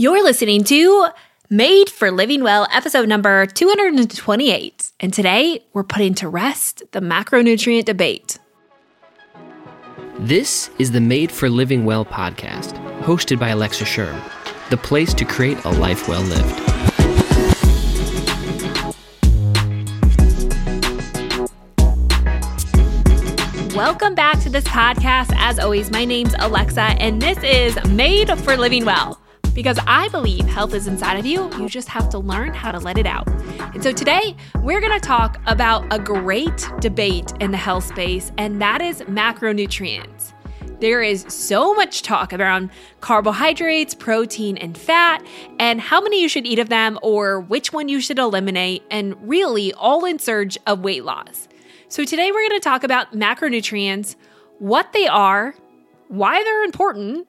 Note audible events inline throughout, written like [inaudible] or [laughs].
You're listening to Made for Living Well, episode number 228. And today we're putting to rest the macronutrient debate. This is the Made for Living Well podcast, hosted by Alexa Schirm, the place to create a life well lived. Welcome back to this podcast. As always, my name's Alexa, and this is Made for Living Well because I believe health is inside of you. You just have to learn how to let it out. And so today, we're to talk about a great debate in the health space, and that is macronutrients. There is so much talk around carbohydrates, protein, and fat, and how many you should eat of them, or which one you should eliminate, and really all in search of weight loss. So, today we're going to talk about macronutrients, what they are, why they're important,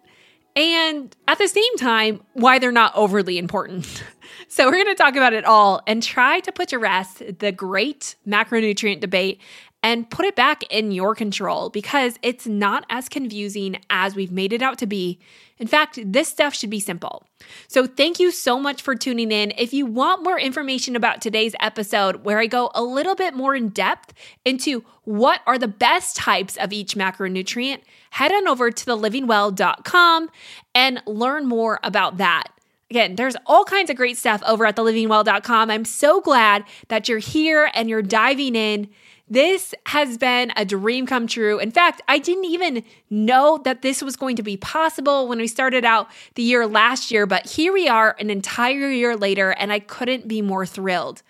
and at the same time, why they're not overly important. [laughs] so, we're going to talk about it all and try to put to rest the great macronutrient debate and put it back in your control because it's not as confusing as we've made it out to be. In fact, this stuff should be simple. So, thank you so much for tuning in. If you want more information about today's episode, where I go a little bit more in depth into what are the best types of each macronutrient, head on over to thelivingwell.com and learn more about that. Again, there's all kinds of great stuff over at thelivingwell.com. I'm so glad that you're here and you're diving in. This has been a dream come true. In fact, I didn't even know that this was going to be possible when we started out the year last year, but here we are an entire year later, and I couldn't be more thrilled.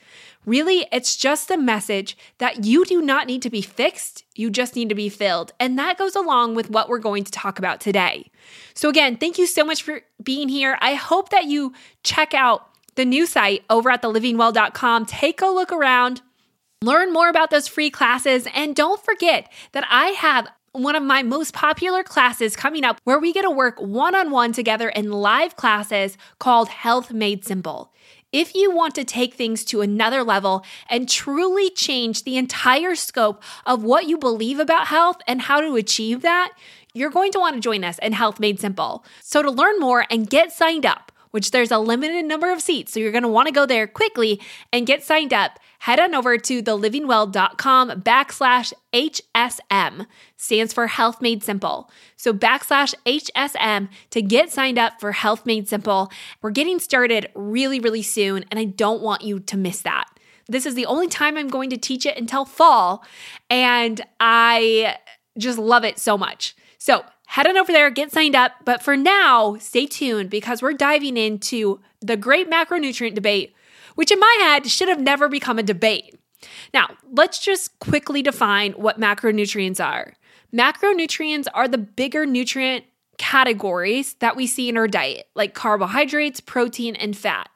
Really, it's just a message that you do not need to be fixed, you just need to be filled. And that goes along with what we're going to talk about today. So, again, thank you so much for being here. I hope that you check out the new site over at thelivingwell.com. Take a look around. Learn more about those free classes. And don't forget that I have one of my most popular classes coming up where we get to work one on one together in live classes called Health Made Simple. If you want to take things to another level and truly change the entire scope of what you believe about health and how to achieve that, you're going to want to join us in Health Made Simple. So, to learn more and get signed up, which there's a limited number of seats, so you're going to want to go there quickly and get signed up head on over to thelivingwell.com backslash HSM, stands for Health Made Simple. So backslash HSM to get signed up for Health Made Simple. We're getting started really, really soon, and I don't want you to miss that. This is the only time I'm going to teach it until fall, and I just love it so much. So head on over there, get signed up. But for now, stay tuned because we're diving into the great macronutrient debate which in my head should have never become a debate. Now, let's just quickly define what macronutrients are. Macronutrients are the bigger nutrient categories that we see in our diet, like carbohydrates, protein, and fat.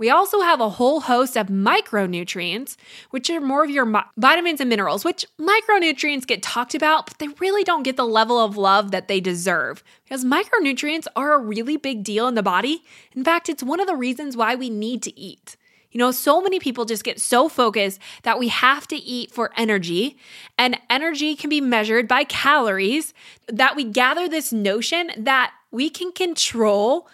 We also have a whole host of micronutrients, which are more of your mi- vitamins and minerals, which micronutrients get talked about, but they really don't get the level of love that they deserve because micronutrients are a really big deal in the body. In fact, it's one of the reasons why we need to eat. You know, so many people just get so focused that we have to eat for energy, and energy can be measured by calories, that we gather this notion that we can control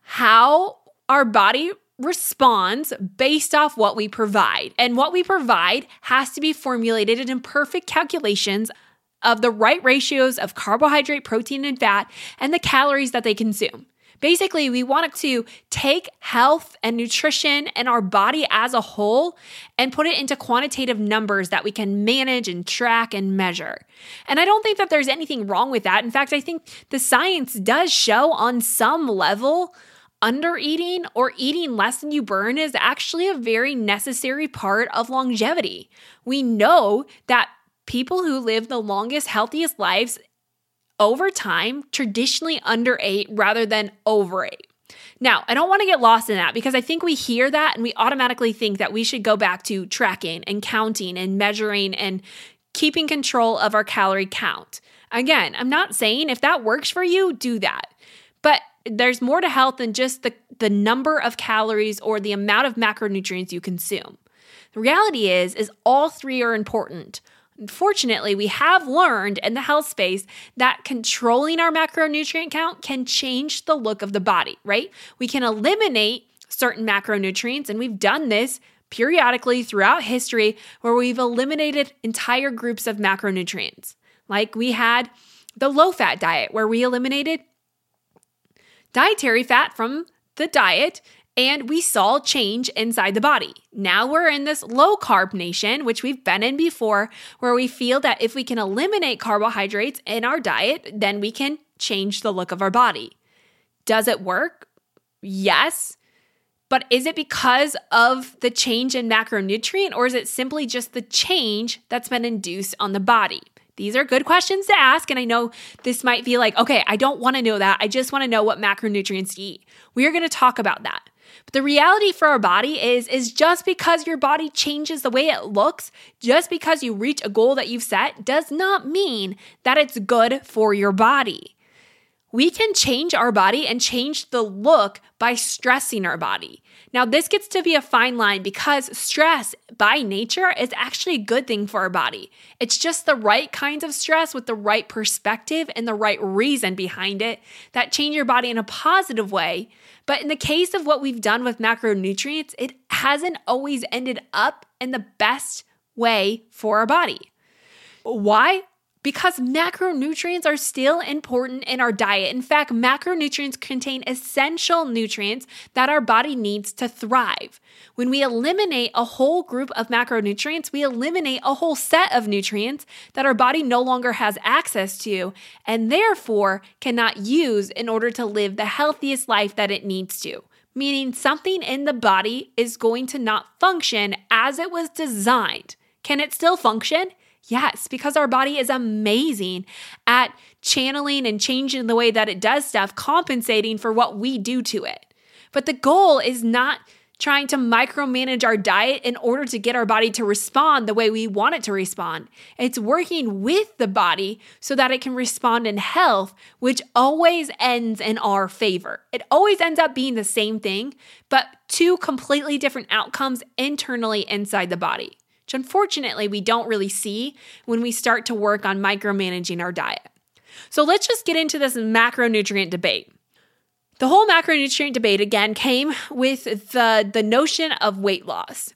how our body responds based off what we provide. And what we provide has to be formulated in perfect calculations of the right ratios of carbohydrate, protein, and fat, and the calories that they consume. Basically, we want to take health and nutrition and our body as a whole and put it into quantitative numbers that we can manage and track and measure. And I don't think that there's anything wrong with that. In fact, I think the science does show on some level under eating or eating less than you burn is actually a very necessary part of longevity. We know that people who live the longest, healthiest lives over time traditionally underate rather than overate. Now, I don't want to get lost in that because I think we hear that and we automatically think that we should go back to tracking and counting and measuring and keeping control of our calorie count. Again, I'm not saying if that works for you, do that. But there's more to health than just the, the number of calories or the amount of macronutrients you consume. The reality is is all three are important Unfortunately, we have learned in the health space that controlling our macronutrient count can change the look of the body, right? We can eliminate certain macronutrients, and we've done this periodically throughout history where we've eliminated entire groups of macronutrients. Like we had the low fat diet, where we eliminated dietary fat from the diet and we saw change inside the body. Now we're in this low carb nation, which we've been in before, where we feel that if we can eliminate carbohydrates in our diet, then we can change the look of our body. Does it work? Yes. But is it because of the change in macronutrient, or is it simply just the change that's been induced on the body? These are good questions to ask. And I know this might be like, okay, I don't want to know that. I just want to know what macronutrients to eat. We are going to talk about that. But the reality for our body is is just because your body changes the way it looks, just because you reach a goal that you've set does not mean that it's good for your body. We can change our body and change the look by stressing our body. Now, this gets to be a fine line because stress by nature is actually a good thing for our body. It's just the right kinds of stress with the right perspective and the right reason behind it that change your body in a positive way. But in the case of what we've done with macronutrients, it hasn't always ended up in the best way for our body. Why? Because macronutrients are still important in our diet. In fact, macronutrients contain essential nutrients that our body needs to thrive. When we eliminate a whole group of macronutrients, we eliminate a whole set of nutrients that our body no longer has access to and therefore cannot use in order to live the healthiest life that it needs to meaning something in the body is going to not function as it was designed. Can it still function? Yes, because our body is amazing at channeling and changing the way that it does stuff, compensating for what we do to it. But the goal is not trying to micromanage our diet in order to get our body to respond the way we want it to respond. It's working with the body so that it can respond in health, which always ends in our favor. It always ends up being the same thing, but two completely different outcomes internally inside the body which unfortunately we don't really see when we start to work on micromanaging our diet. So let's just get into this macronutrient debate. The whole macronutrient debate again came with the, the notion of weight loss.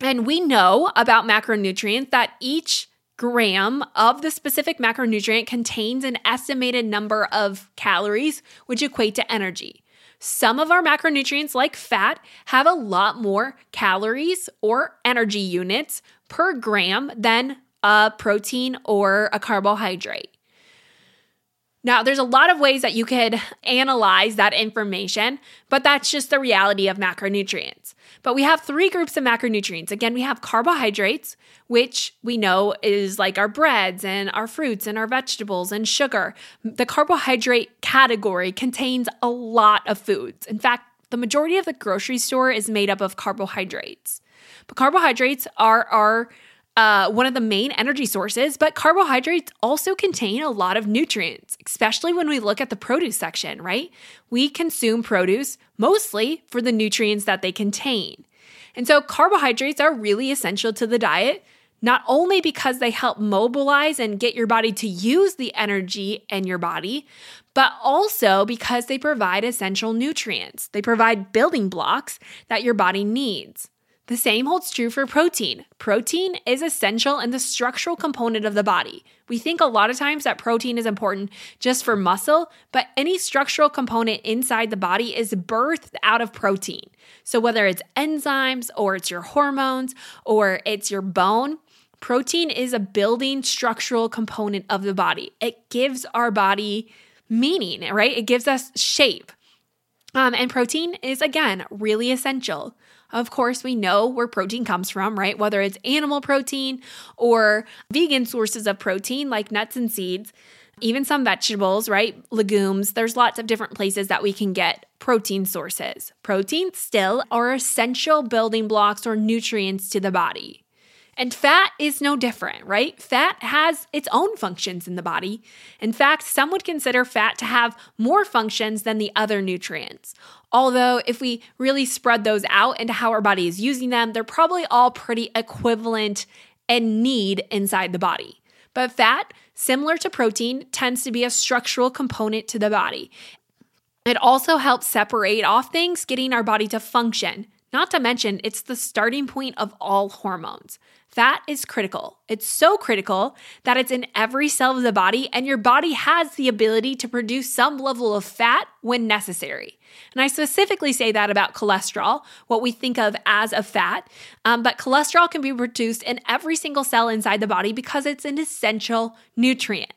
And we know about macronutrients that each gram of the specific macronutrient contains an estimated number of calories, which equate to energy. Some of our macronutrients, like fat, have a lot more calories or energy units per gram than a protein or a carbohydrate. Now, there's a lot of ways that you could analyze that information, but that's just the reality of macronutrients. But we have three groups of macronutrients. Again, we have carbohydrates, which we know is like our breads and our fruits and our vegetables and sugar. The carbohydrate category contains a lot of foods. In fact, the majority of the grocery store is made up of carbohydrates. But carbohydrates are our uh, one of the main energy sources, but carbohydrates also contain a lot of nutrients, especially when we look at the produce section, right? We consume produce mostly for the nutrients that they contain. And so carbohydrates are really essential to the diet, not only because they help mobilize and get your body to use the energy in your body, but also because they provide essential nutrients. They provide building blocks that your body needs. The same holds true for protein. Protein is essential and the structural component of the body. We think a lot of times that protein is important just for muscle, but any structural component inside the body is birthed out of protein. So whether it's enzymes or it's your hormones or it's your bone, protein is a building structural component of the body. It gives our body meaning, right? It gives us shape. Um, and protein is, again, really essential. Of course, we know where protein comes from, right? Whether it's animal protein or vegan sources of protein like nuts and seeds, even some vegetables, right? Legumes. There's lots of different places that we can get protein sources. Proteins still are essential building blocks or nutrients to the body. And fat is no different, right? Fat has its own functions in the body. In fact, some would consider fat to have more functions than the other nutrients. Although, if we really spread those out into how our body is using them, they're probably all pretty equivalent and need inside the body. But fat, similar to protein, tends to be a structural component to the body. It also helps separate off things, getting our body to function. Not to mention, it's the starting point of all hormones. Fat is critical. It's so critical that it's in every cell of the body, and your body has the ability to produce some level of fat when necessary. And I specifically say that about cholesterol, what we think of as a fat. Um, but cholesterol can be produced in every single cell inside the body because it's an essential nutrient.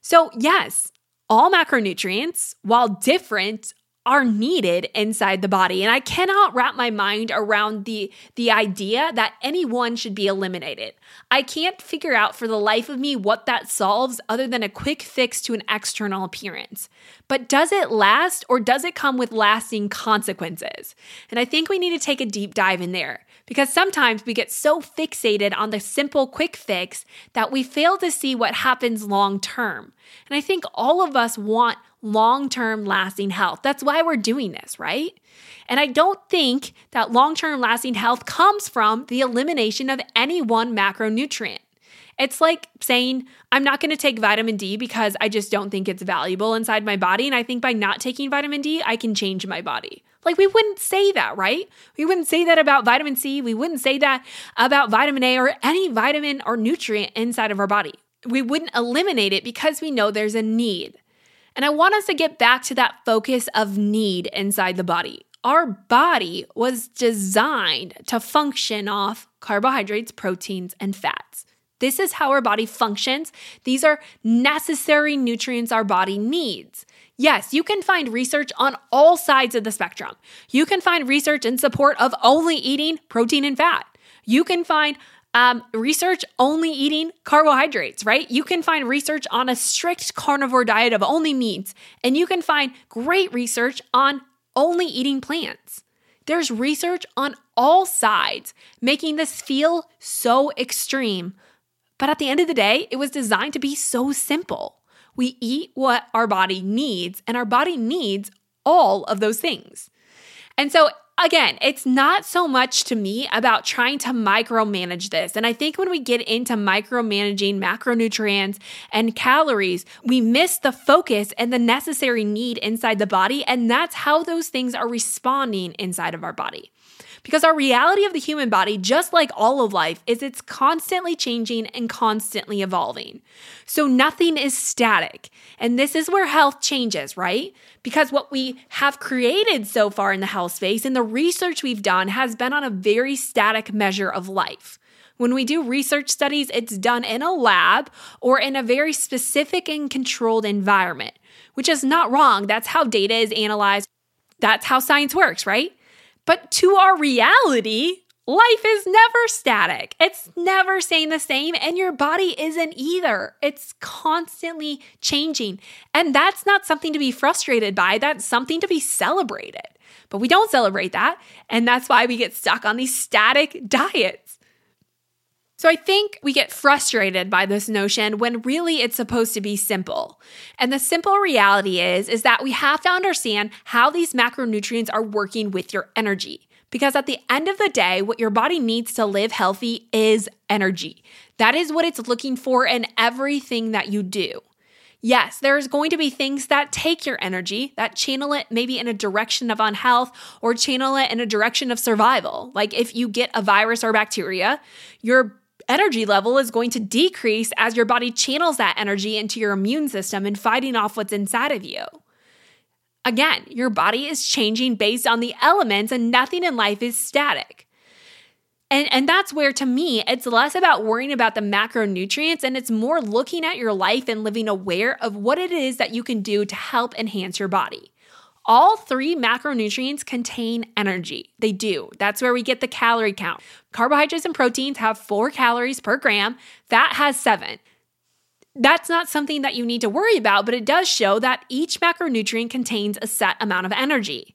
So, yes, all macronutrients, while different, are needed inside the body. And i cannot wrap my mind around the the idea that any one should be eliminated. I can't figure out for the life of me what that solves other than a quick fix to an external appearance. But does it last or does it come with lasting consequences? And i think we need to take a deep dive in there because sometimes we get so fixated on the simple quick fix that we fail to see what happens long term and i think all of us want long term lasting health. That's why we're doing this, right? And I don't think that long term lasting health comes from the elimination of any one macronutrient. It's like saying, I'm not going to take vitamin D because I just don't think it's valuable inside my body. And I think by not taking vitamin D, I can change my body. Like, we wouldn't say that, right? We wouldn't say that about vitamin C. We wouldn't say that about vitamin A or any vitamin or nutrient inside of our body. We wouldn't eliminate it because we know there's a need. And I want us to get back to that focus of need inside the body. Our body was designed to function off carbohydrates, proteins, and fats. This is how our body functions. These are necessary nutrients our body needs. Yes, you can find research on all sides of the spectrum. You can find research in support of only eating protein and fat. You can find um, research only eating carbohydrates, right? You can find research on a strict carnivore diet of only meats, and you can find great research on only eating plants. There's research on all sides, making this feel so extreme. But at the end of the day, it was designed to be so simple. We eat what our body needs, and our body needs all of those things. And so again, it's not so much to me about trying to micromanage this. And I think when we get into micromanaging macronutrients and calories, we miss the focus and the necessary need inside the body. And that's how those things are responding inside of our body. Because our reality of the human body, just like all of life, is it's constantly changing and constantly evolving. So nothing is static. And this is where health changes, right? Because what we have created so far in the health space and the research we've done has been on a very static measure of life. When we do research studies, it's done in a lab or in a very specific and controlled environment, which is not wrong. That's how data is analyzed. That's how science works, right? But to our reality, life is never static. It's never staying the same, and your body isn't either. It's constantly changing. And that's not something to be frustrated by, that's something to be celebrated. But we don't celebrate that. And that's why we get stuck on these static diets. So I think we get frustrated by this notion when really it's supposed to be simple. And the simple reality is is that we have to understand how these macronutrients are working with your energy. Because at the end of the day, what your body needs to live healthy is energy. That is what it's looking for in everything that you do. Yes, there's going to be things that take your energy, that channel it maybe in a direction of unhealth or channel it in a direction of survival. Like if you get a virus or bacteria, your energy level is going to decrease as your body channels that energy into your immune system and fighting off what's inside of you. Again, your body is changing based on the elements, and nothing in life is static. And, and that's where, to me, it's less about worrying about the macronutrients and it's more looking at your life and living aware of what it is that you can do to help enhance your body. All three macronutrients contain energy. They do. That's where we get the calorie count. Carbohydrates and proteins have four calories per gram, fat has seven. That's not something that you need to worry about, but it does show that each macronutrient contains a set amount of energy.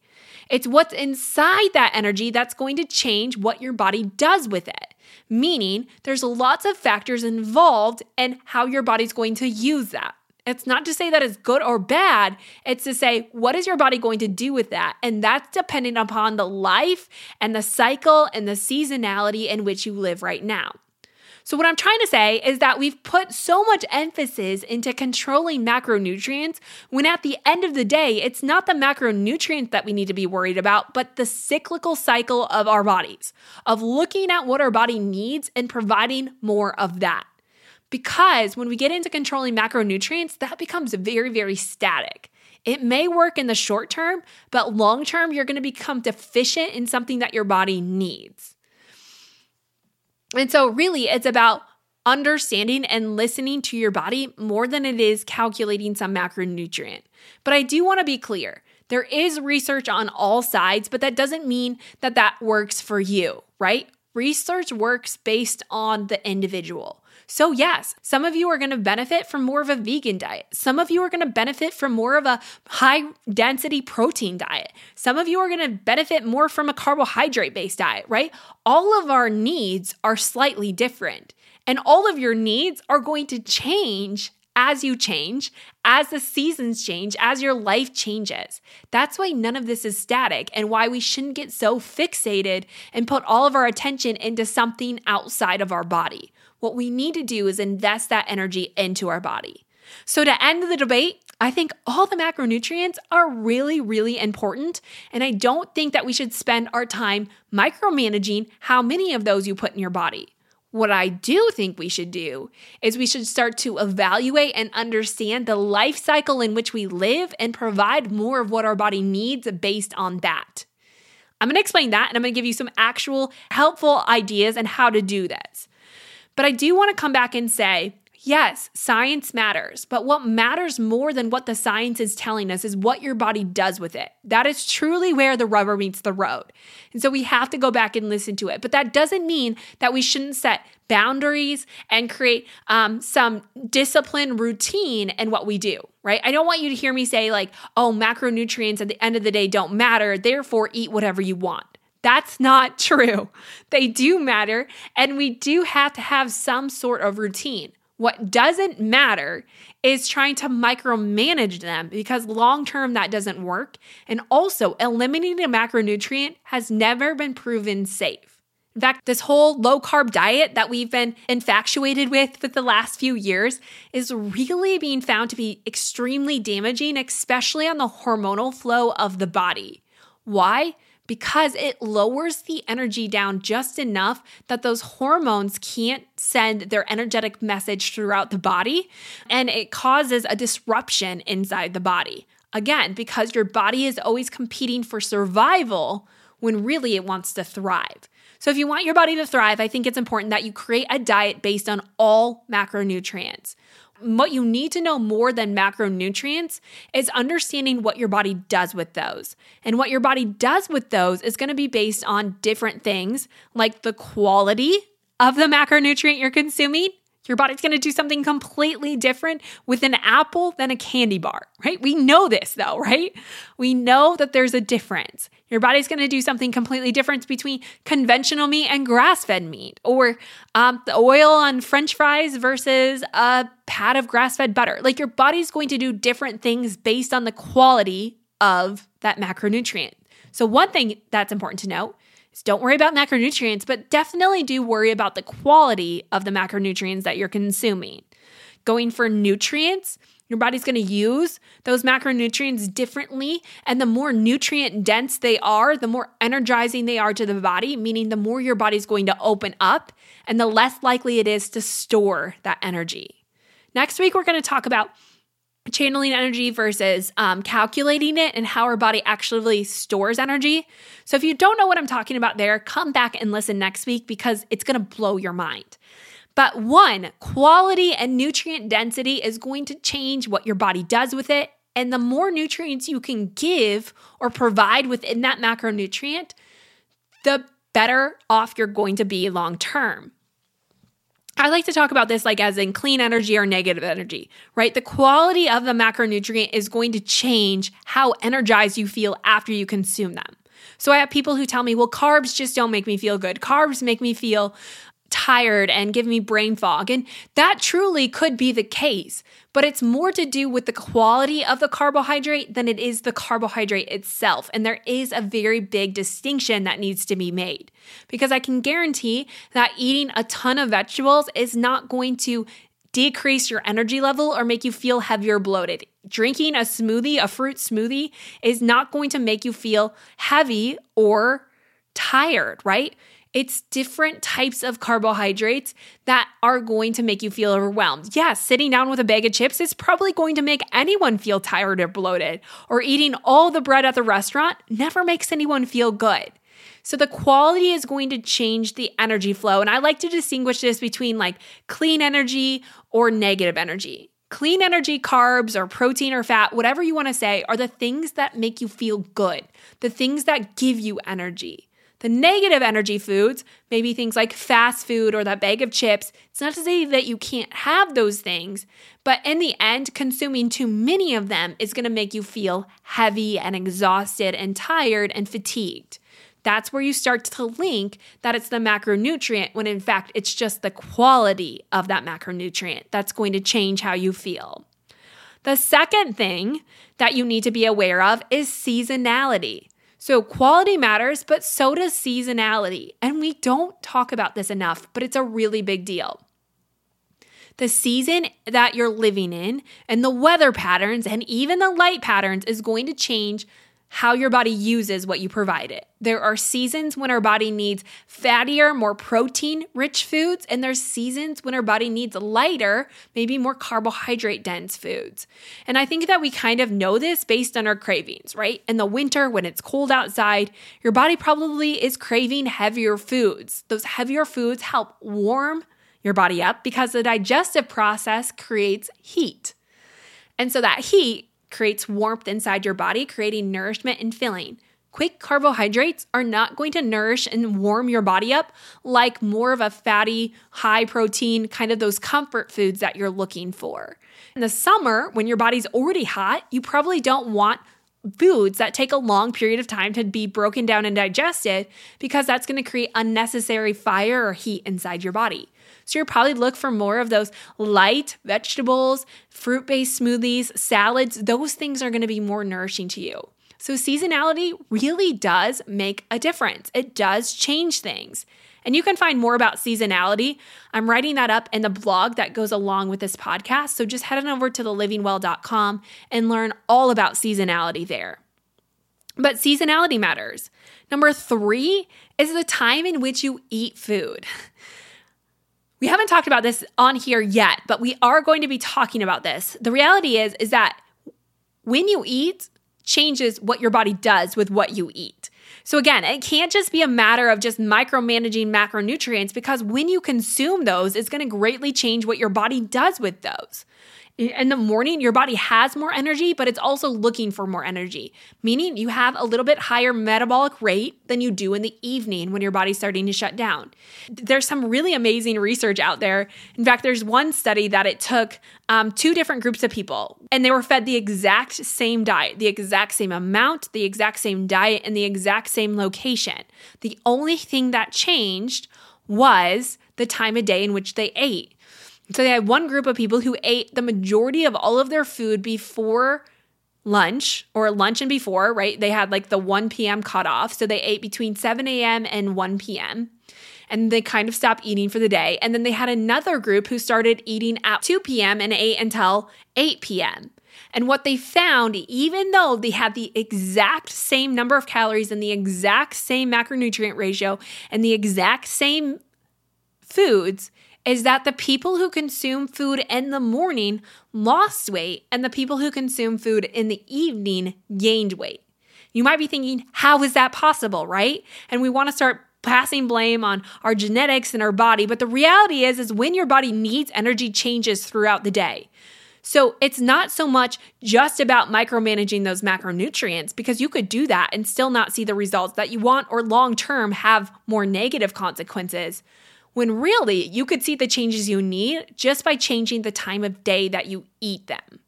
It's what's inside that energy that's going to change what your body does with it. Meaning, there's lots of factors involved in how your body's going to use that. It's not to say that it's good or bad. It's to say, what is your body going to do with that? And that's dependent upon the life and the cycle and the seasonality in which you live right now. So, what I'm trying to say is that we've put so much emphasis into controlling macronutrients when at the end of the day, it's not the macronutrients that we need to be worried about, but the cyclical cycle of our bodies, of looking at what our body needs and providing more of that. Because when we get into controlling macronutrients, that becomes very, very static. It may work in the short term, but long term, you're going to become deficient in something that your body needs. And so, really, it's about understanding and listening to your body more than it is calculating some macronutrient. But I do want to be clear there is research on all sides, but that doesn't mean that that works for you, right? Research works based on the individual. So, yes, some of you are going to benefit from more of a vegan diet. Some of you are going to benefit from more of a high density protein diet. Some of you are going to benefit more from a carbohydrate based diet, right? All of our needs are slightly different. And all of your needs are going to change as you change, as the seasons change, as your life changes. That's why none of this is static and why we shouldn't get so fixated and put all of our attention into something outside of our body. What we need to do is invest that energy into our body. So, to end the debate, I think all the macronutrients are really, really important. And I don't think that we should spend our time micromanaging how many of those you put in your body. What I do think we should do is we should start to evaluate and understand the life cycle in which we live and provide more of what our body needs based on that. I'm gonna explain that and I'm gonna give you some actual helpful ideas and how to do this. But I do want to come back and say, Yes, science matters, but what matters more than what the science is telling us is what your body does with it. That is truly where the rubber meets the road. And so we have to go back and listen to it. But that doesn't mean that we shouldn't set boundaries and create um, some discipline routine in what we do, right? I don't want you to hear me say, like, oh, macronutrients at the end of the day don't matter, therefore eat whatever you want. That's not [laughs] true. They do matter, and we do have to have some sort of routine. What doesn't matter is trying to micromanage them because long term that doesn't work. And also, eliminating a macronutrient has never been proven safe. In fact, this whole low carb diet that we've been infatuated with for the last few years is really being found to be extremely damaging, especially on the hormonal flow of the body. Why? Because it lowers the energy down just enough that those hormones can't send their energetic message throughout the body and it causes a disruption inside the body. Again, because your body is always competing for survival when really it wants to thrive. So, if you want your body to thrive, I think it's important that you create a diet based on all macronutrients what you need to know more than macronutrients is understanding what your body does with those. And what your body does with those is going to be based on different things like the quality of the macronutrient you're consuming your body's going to do something completely different with an apple than a candy bar, right? We know this though, right? We know that there's a difference. Your body's going to do something completely different between conventional meat and grass fed meat, or um, the oil on french fries versus a pat of grass fed butter. Like your body's going to do different things based on the quality of that macronutrient. So, one thing that's important to note don't worry about macronutrients, but definitely do worry about the quality of the macronutrients that you're consuming. Going for nutrients, your body's going to use those macronutrients differently. And the more nutrient dense they are, the more energizing they are to the body, meaning the more your body's going to open up and the less likely it is to store that energy. Next week, we're going to talk about channeling energy versus um, calculating it and how our body actually stores energy. So, if you don't know what I'm talking about there, come back and listen next week because it's going to blow your mind. But one, quality and nutrient density is going to change what your body does with it. And the more nutrients you can give or provide within that macronutrient, the better off you're going to be long term. I like to talk about this like as in clean energy or negative energy, right? The quality of the macronutrient is going to change how energized you feel after you consume them. So I have people who tell me, well, carbs just don't make me feel good. Carbs make me feel tired and give me brain fog. And that truly could be the case, but it's more to do with the quality of the carbohydrate than it is the carbohydrate itself. And there is a very big distinction that needs to be made because I can guarantee that eating a ton of vegetables is not going to decrease your energy level or make you feel heavier bloated. Drinking a smoothie, a fruit smoothie, is not going to make you feel heavy or tired, right? It's different types of carbohydrates that are going to make you feel overwhelmed. Yes, sitting down with a bag of chips is probably going to make anyone feel tired or bloated, or eating all the bread at the restaurant never makes anyone feel good. So the quality is going to change the energy flow. And I like to distinguish this between like clean energy or negative energy. Clean energy, carbs, or protein or fat, whatever you want to say, are the things that make you feel good, the things that give you energy. The negative energy foods, maybe things like fast food or that bag of chips, it's not to say that you can't have those things, but in the end, consuming too many of them is going to make you feel heavy and exhausted and tired and fatigued. That's where you start to link that it's the macronutrient when in fact it's just the quality of that macronutrient that's going to change how you feel. The second thing that you need to be aware of is seasonality. So, quality matters, but so does seasonality. And we don't talk about this enough, but it's a really big deal. The season that you're living in and the weather patterns and even the light patterns is going to change how your body uses what you provide it. There are seasons when our body needs fattier, more protein rich foods, and there's seasons when our body needs lighter, maybe more carbohydrate dense foods. And I think that we kind of know this based on our cravings, right? In the winter, when it's cold outside, your body probably is craving heavier foods. Those heavier foods help warm your body up because the digestive process creates heat. And so that heat creates warmth inside your body, creating nourishment and filling. Quick carbohydrates are not going to nourish and warm your body up like more of a fatty, high protein, kind of those comfort foods that you're looking for. In the summer, when your body's already hot, you probably don't want foods that take a long period of time to be broken down and digested because that's going to create unnecessary fire or heat inside your body. So you'll probably look for more of those light vegetables, fruit based smoothies, salads. Those things are going to be more nourishing to you. So seasonality really does make a difference, it does change things. And you can find more about seasonality. I'm writing that up in the blog that goes along with this podcast. So just head on over to thelivingwell.com and learn all about seasonality there. But seasonality matters. Number three is the time in which you eat food. [laughs] We haven't talked about this on here yet, but we are going to be talking about this. The reality is is that when you eat changes what your body does with what you eat. So again, it can't just be a matter of just micromanaging macronutrients because when you consume those, it's going to greatly change what your body does with those in the morning, your body has more energy, but it's also looking for more energy, meaning you have a little bit higher metabolic rate than you do in the evening when your body's starting to shut down. There's some really amazing research out there. In fact, there's one study that it took um, two different groups of people, and they were fed the exact same diet, the exact same amount, the exact same diet, and the exact same location. The only thing that changed was the time of day in which they ate. So they had one group of people who ate the majority of all of their food before lunch or lunch and before, right? They had like the 1 p.m. cutoff. So they ate between 7 a.m. and 1 p.m. And they kind of stopped eating for the day. And then they had another group who started eating at 2 p.m. and ate until 8 p.m. And what they found, even though they had the exact same number of calories and the exact same macronutrient ratio and the exact same foods, is that the people who consume food in the morning lost weight and the people who consume food in the evening gained weight. You might be thinking, how is that possible, right? And we want to start passing blame on our genetics and our body, but the reality is is when your body needs energy changes throughout the day. So it's not so much just about micromanaging those macronutrients because you could do that and still not see the results that you want or long term have more negative consequences when really you could see the changes you need just by changing the time of day that you eat them.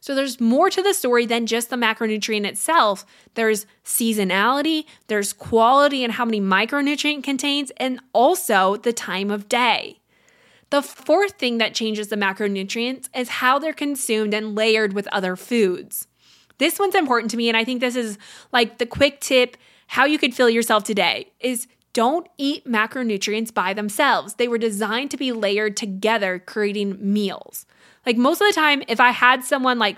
So there's more to the story than just the macronutrient itself. There's seasonality, there's quality and how many micronutrient contains, and also the time of day. The fourth thing that changes the macronutrients is how they're consumed and layered with other foods. This one's important to me, and I think this is like the quick tip how you could fill yourself today is don't eat macronutrients by themselves. They were designed to be layered together, creating meals. Like most of the time, if I had someone like,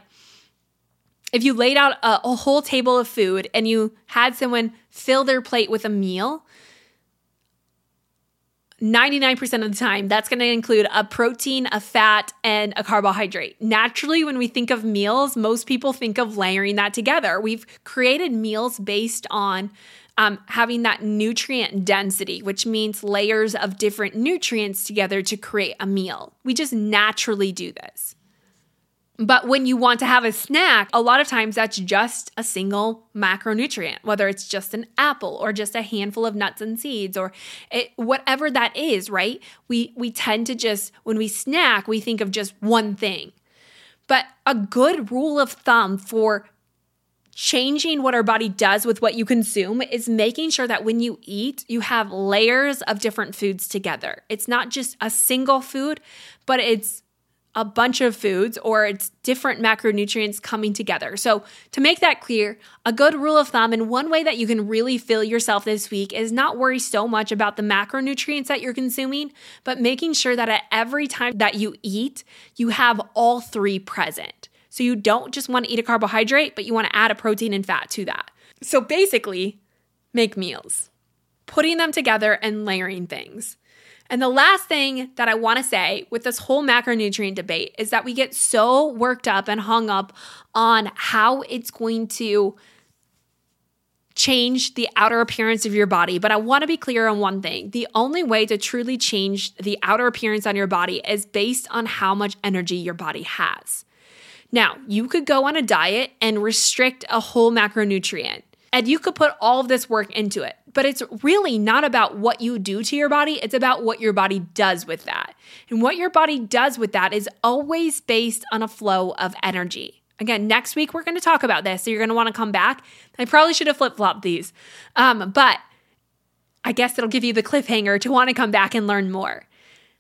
if you laid out a, a whole table of food and you had someone fill their plate with a meal, 99% of the time, that's going to include a protein, a fat, and a carbohydrate. Naturally, when we think of meals, most people think of layering that together. We've created meals based on um, having that nutrient density, which means layers of different nutrients together to create a meal. We just naturally do this. But when you want to have a snack, a lot of times that's just a single macronutrient, whether it's just an apple or just a handful of nuts and seeds or it, whatever that is, right? We we tend to just when we snack, we think of just one thing. But a good rule of thumb for changing what our body does with what you consume is making sure that when you eat, you have layers of different foods together. It's not just a single food, but it's a bunch of foods or it's different macronutrients coming together. So, to make that clear, a good rule of thumb and one way that you can really fill yourself this week is not worry so much about the macronutrients that you're consuming, but making sure that at every time that you eat, you have all three present. So, you don't just want to eat a carbohydrate, but you want to add a protein and fat to that. So, basically, make meals, putting them together and layering things. And the last thing that I want to say with this whole macronutrient debate is that we get so worked up and hung up on how it's going to change the outer appearance of your body. But I want to be clear on one thing the only way to truly change the outer appearance on your body is based on how much energy your body has. Now, you could go on a diet and restrict a whole macronutrient. And you could put all of this work into it. But it's really not about what you do to your body, it's about what your body does with that. And what your body does with that is always based on a flow of energy. Again, next week we're going to talk about this, so you're going to want to come back. I probably should have flip flopped these, um, but I guess it'll give you the cliffhanger to want to come back and learn more.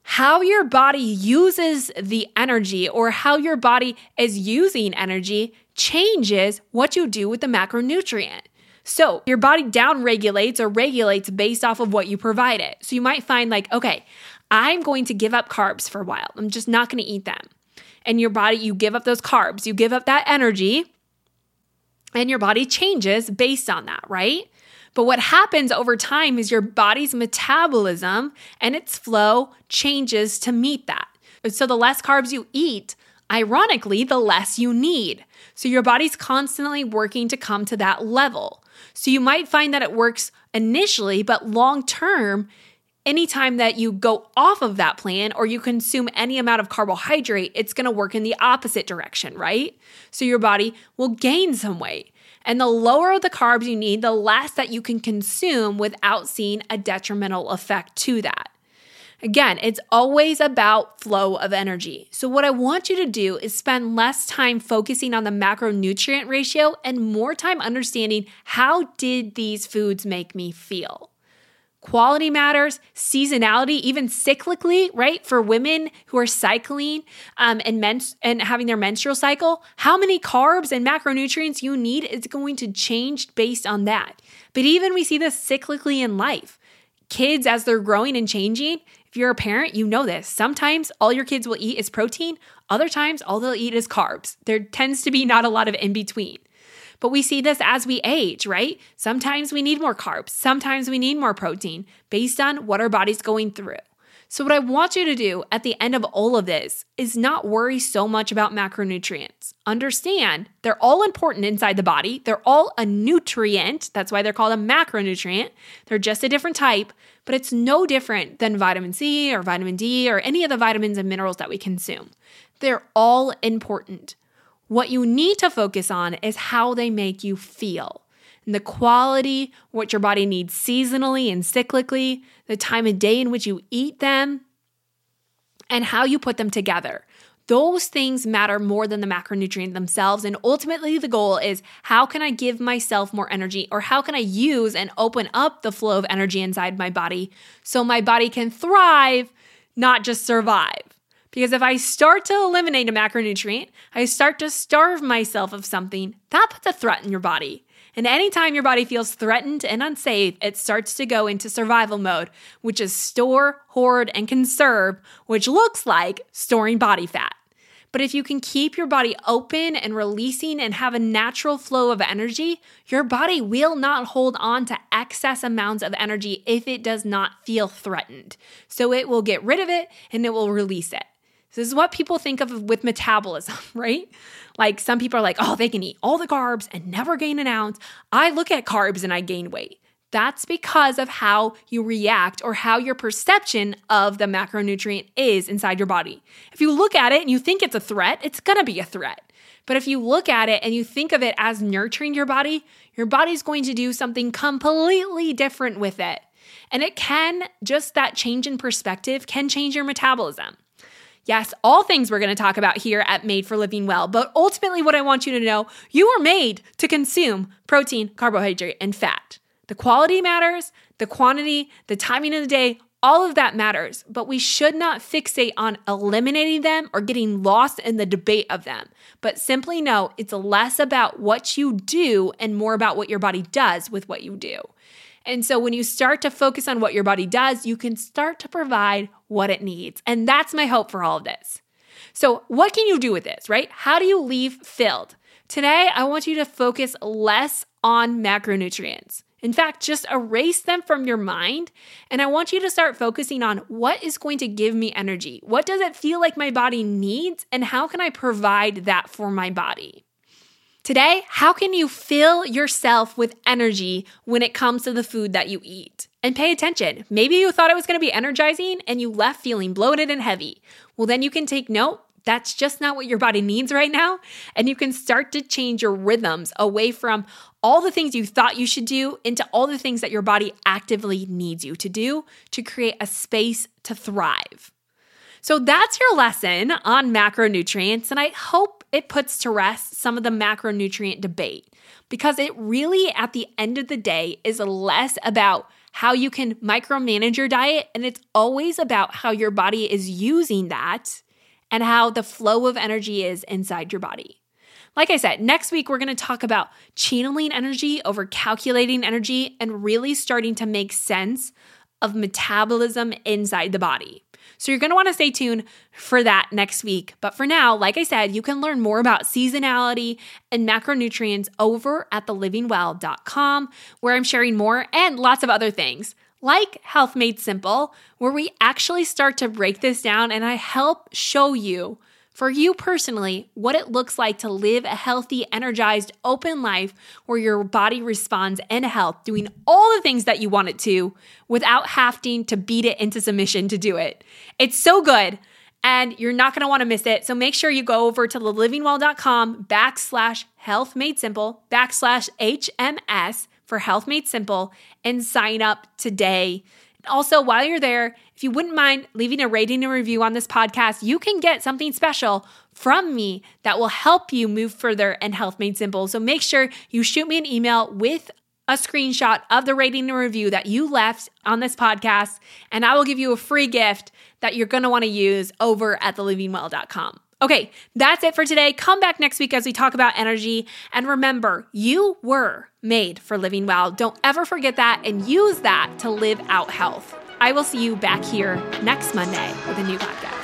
How your body uses the energy or how your body is using energy changes what you do with the macronutrient. So your body down regulates or regulates based off of what you provide it. So you might find like, okay, I'm going to give up carbs for a while. I'm just not going to eat them. And your body, you give up those carbs, you give up that energy, and your body changes based on that, right? But what happens over time is your body's metabolism and its flow changes to meet that. So the less carbs you eat, ironically, the less you need. So your body's constantly working to come to that level. So you might find that it works initially, but long term, anytime that you go off of that plan or you consume any amount of carbohydrate, it's going to work in the opposite direction, right? So your body will gain some weight. And the lower the carbs you need, the less that you can consume without seeing a detrimental effect to that. Again, it's always about flow of energy. So, what I want you to do is spend less time focusing on the macronutrient ratio and more time understanding how did these foods make me feel. Quality matters, seasonality, even cyclically, right? For women who are cycling um, and men- and having their menstrual cycle, how many carbs and macronutrients you need is going to change based on that. But even we see this cyclically in life. Kids, as they're growing and changing, if you're a parent, you know this. Sometimes all your kids will eat is protein, other times all they'll eat is carbs. There tends to be not a lot of in between. But we see this as we age, right? Sometimes we need more carbs, sometimes we need more protein based on what our body's going through. So, what I want you to do at the end of all of this is not worry so much about macronutrients. Understand they're all important inside the body, they're all a nutrient. That's why they're called a macronutrient. They're just a different type, but it's no different than vitamin C or vitamin D or any of the vitamins and minerals that we consume. They're all important. What you need to focus on is how they make you feel and the quality, what your body needs seasonally and cyclically, the time of day in which you eat them, and how you put them together. those things matter more than the macronutrient themselves. And ultimately, the goal is how can I give myself more energy or how can I use and open up the flow of energy inside my body so my body can thrive, not just survive. Because if I start to eliminate a macronutrient, I start to starve myself of something, that puts a threat in your body. And anytime your body feels threatened and unsafe, it starts to go into survival mode, which is store, hoard, and conserve, which looks like storing body fat. But if you can keep your body open and releasing and have a natural flow of energy, your body will not hold on to excess amounts of energy if it does not feel threatened. So it will get rid of it and it will release it. This is what people think of with metabolism, [laughs] right? Like some people are like, oh, they can eat all the carbs and never gain an ounce. I look at carbs and I gain weight. That's because of how you react or how your perception of the macronutrient is inside your body. If you look at it and you think it's a threat, it's gonna be a threat. But if you look at it and you think of it as nurturing your body, your body's going to do something completely different with it. And it can, just that change in perspective can change your metabolism. Yes, all things we're going to talk about here at Made for Living Well, but ultimately, what I want you to know you are made to consume protein, carbohydrate, and fat. The quality matters, the quantity, the timing of the day, all of that matters, but we should not fixate on eliminating them or getting lost in the debate of them. But simply know it's less about what you do and more about what your body does with what you do. And so when you start to focus on what your body does, you can start to provide what it needs. And that's my hope for all of this. So, what can you do with this, right? How do you leave filled? Today, I want you to focus less on macronutrients. In fact, just erase them from your mind. And I want you to start focusing on what is going to give me energy? What does it feel like my body needs? And how can I provide that for my body? Today, how can you fill yourself with energy when it comes to the food that you eat? And pay attention. Maybe you thought it was going to be energizing and you left feeling bloated and heavy. Well, then you can take note. That's just not what your body needs right now. And you can start to change your rhythms away from all the things you thought you should do into all the things that your body actively needs you to do to create a space to thrive. So that's your lesson on macronutrients. And I hope it puts to rest some of the macronutrient debate because it really, at the end of the day, is less about how you can micromanage your diet and it's always about how your body is using that and how the flow of energy is inside your body. Like I said, next week we're going to talk about channeling energy over calculating energy and really starting to make sense of metabolism inside the body. So you're going to want to stay tuned for that next week. But for now, like I said, you can learn more about seasonality and macronutrients over at thelivingwell.com, where I'm sharing more and lots of other things like Health Made Simple, where we actually start to break this down and I help show you for you personally, what it looks like to live a healthy, energized, open life where your body responds in health, doing all the things that you want it to without having to beat it into submission to do it. It's so good and you're not going to want to miss it. So make sure you go over to thelivingwell.com backslash health made simple backslash HMS for health made simple and sign up today. Also, while you're there, if you wouldn't mind leaving a rating and review on this podcast, you can get something special from me that will help you move further and health made simple. So make sure you shoot me an email with a screenshot of the rating and review that you left on this podcast, and I will give you a free gift that you're going to want to use over at thelivingwell.com. Okay, that's it for today. Come back next week as we talk about energy. And remember, you were made for living well. Don't ever forget that and use that to live out health. I will see you back here next Monday with a new podcast.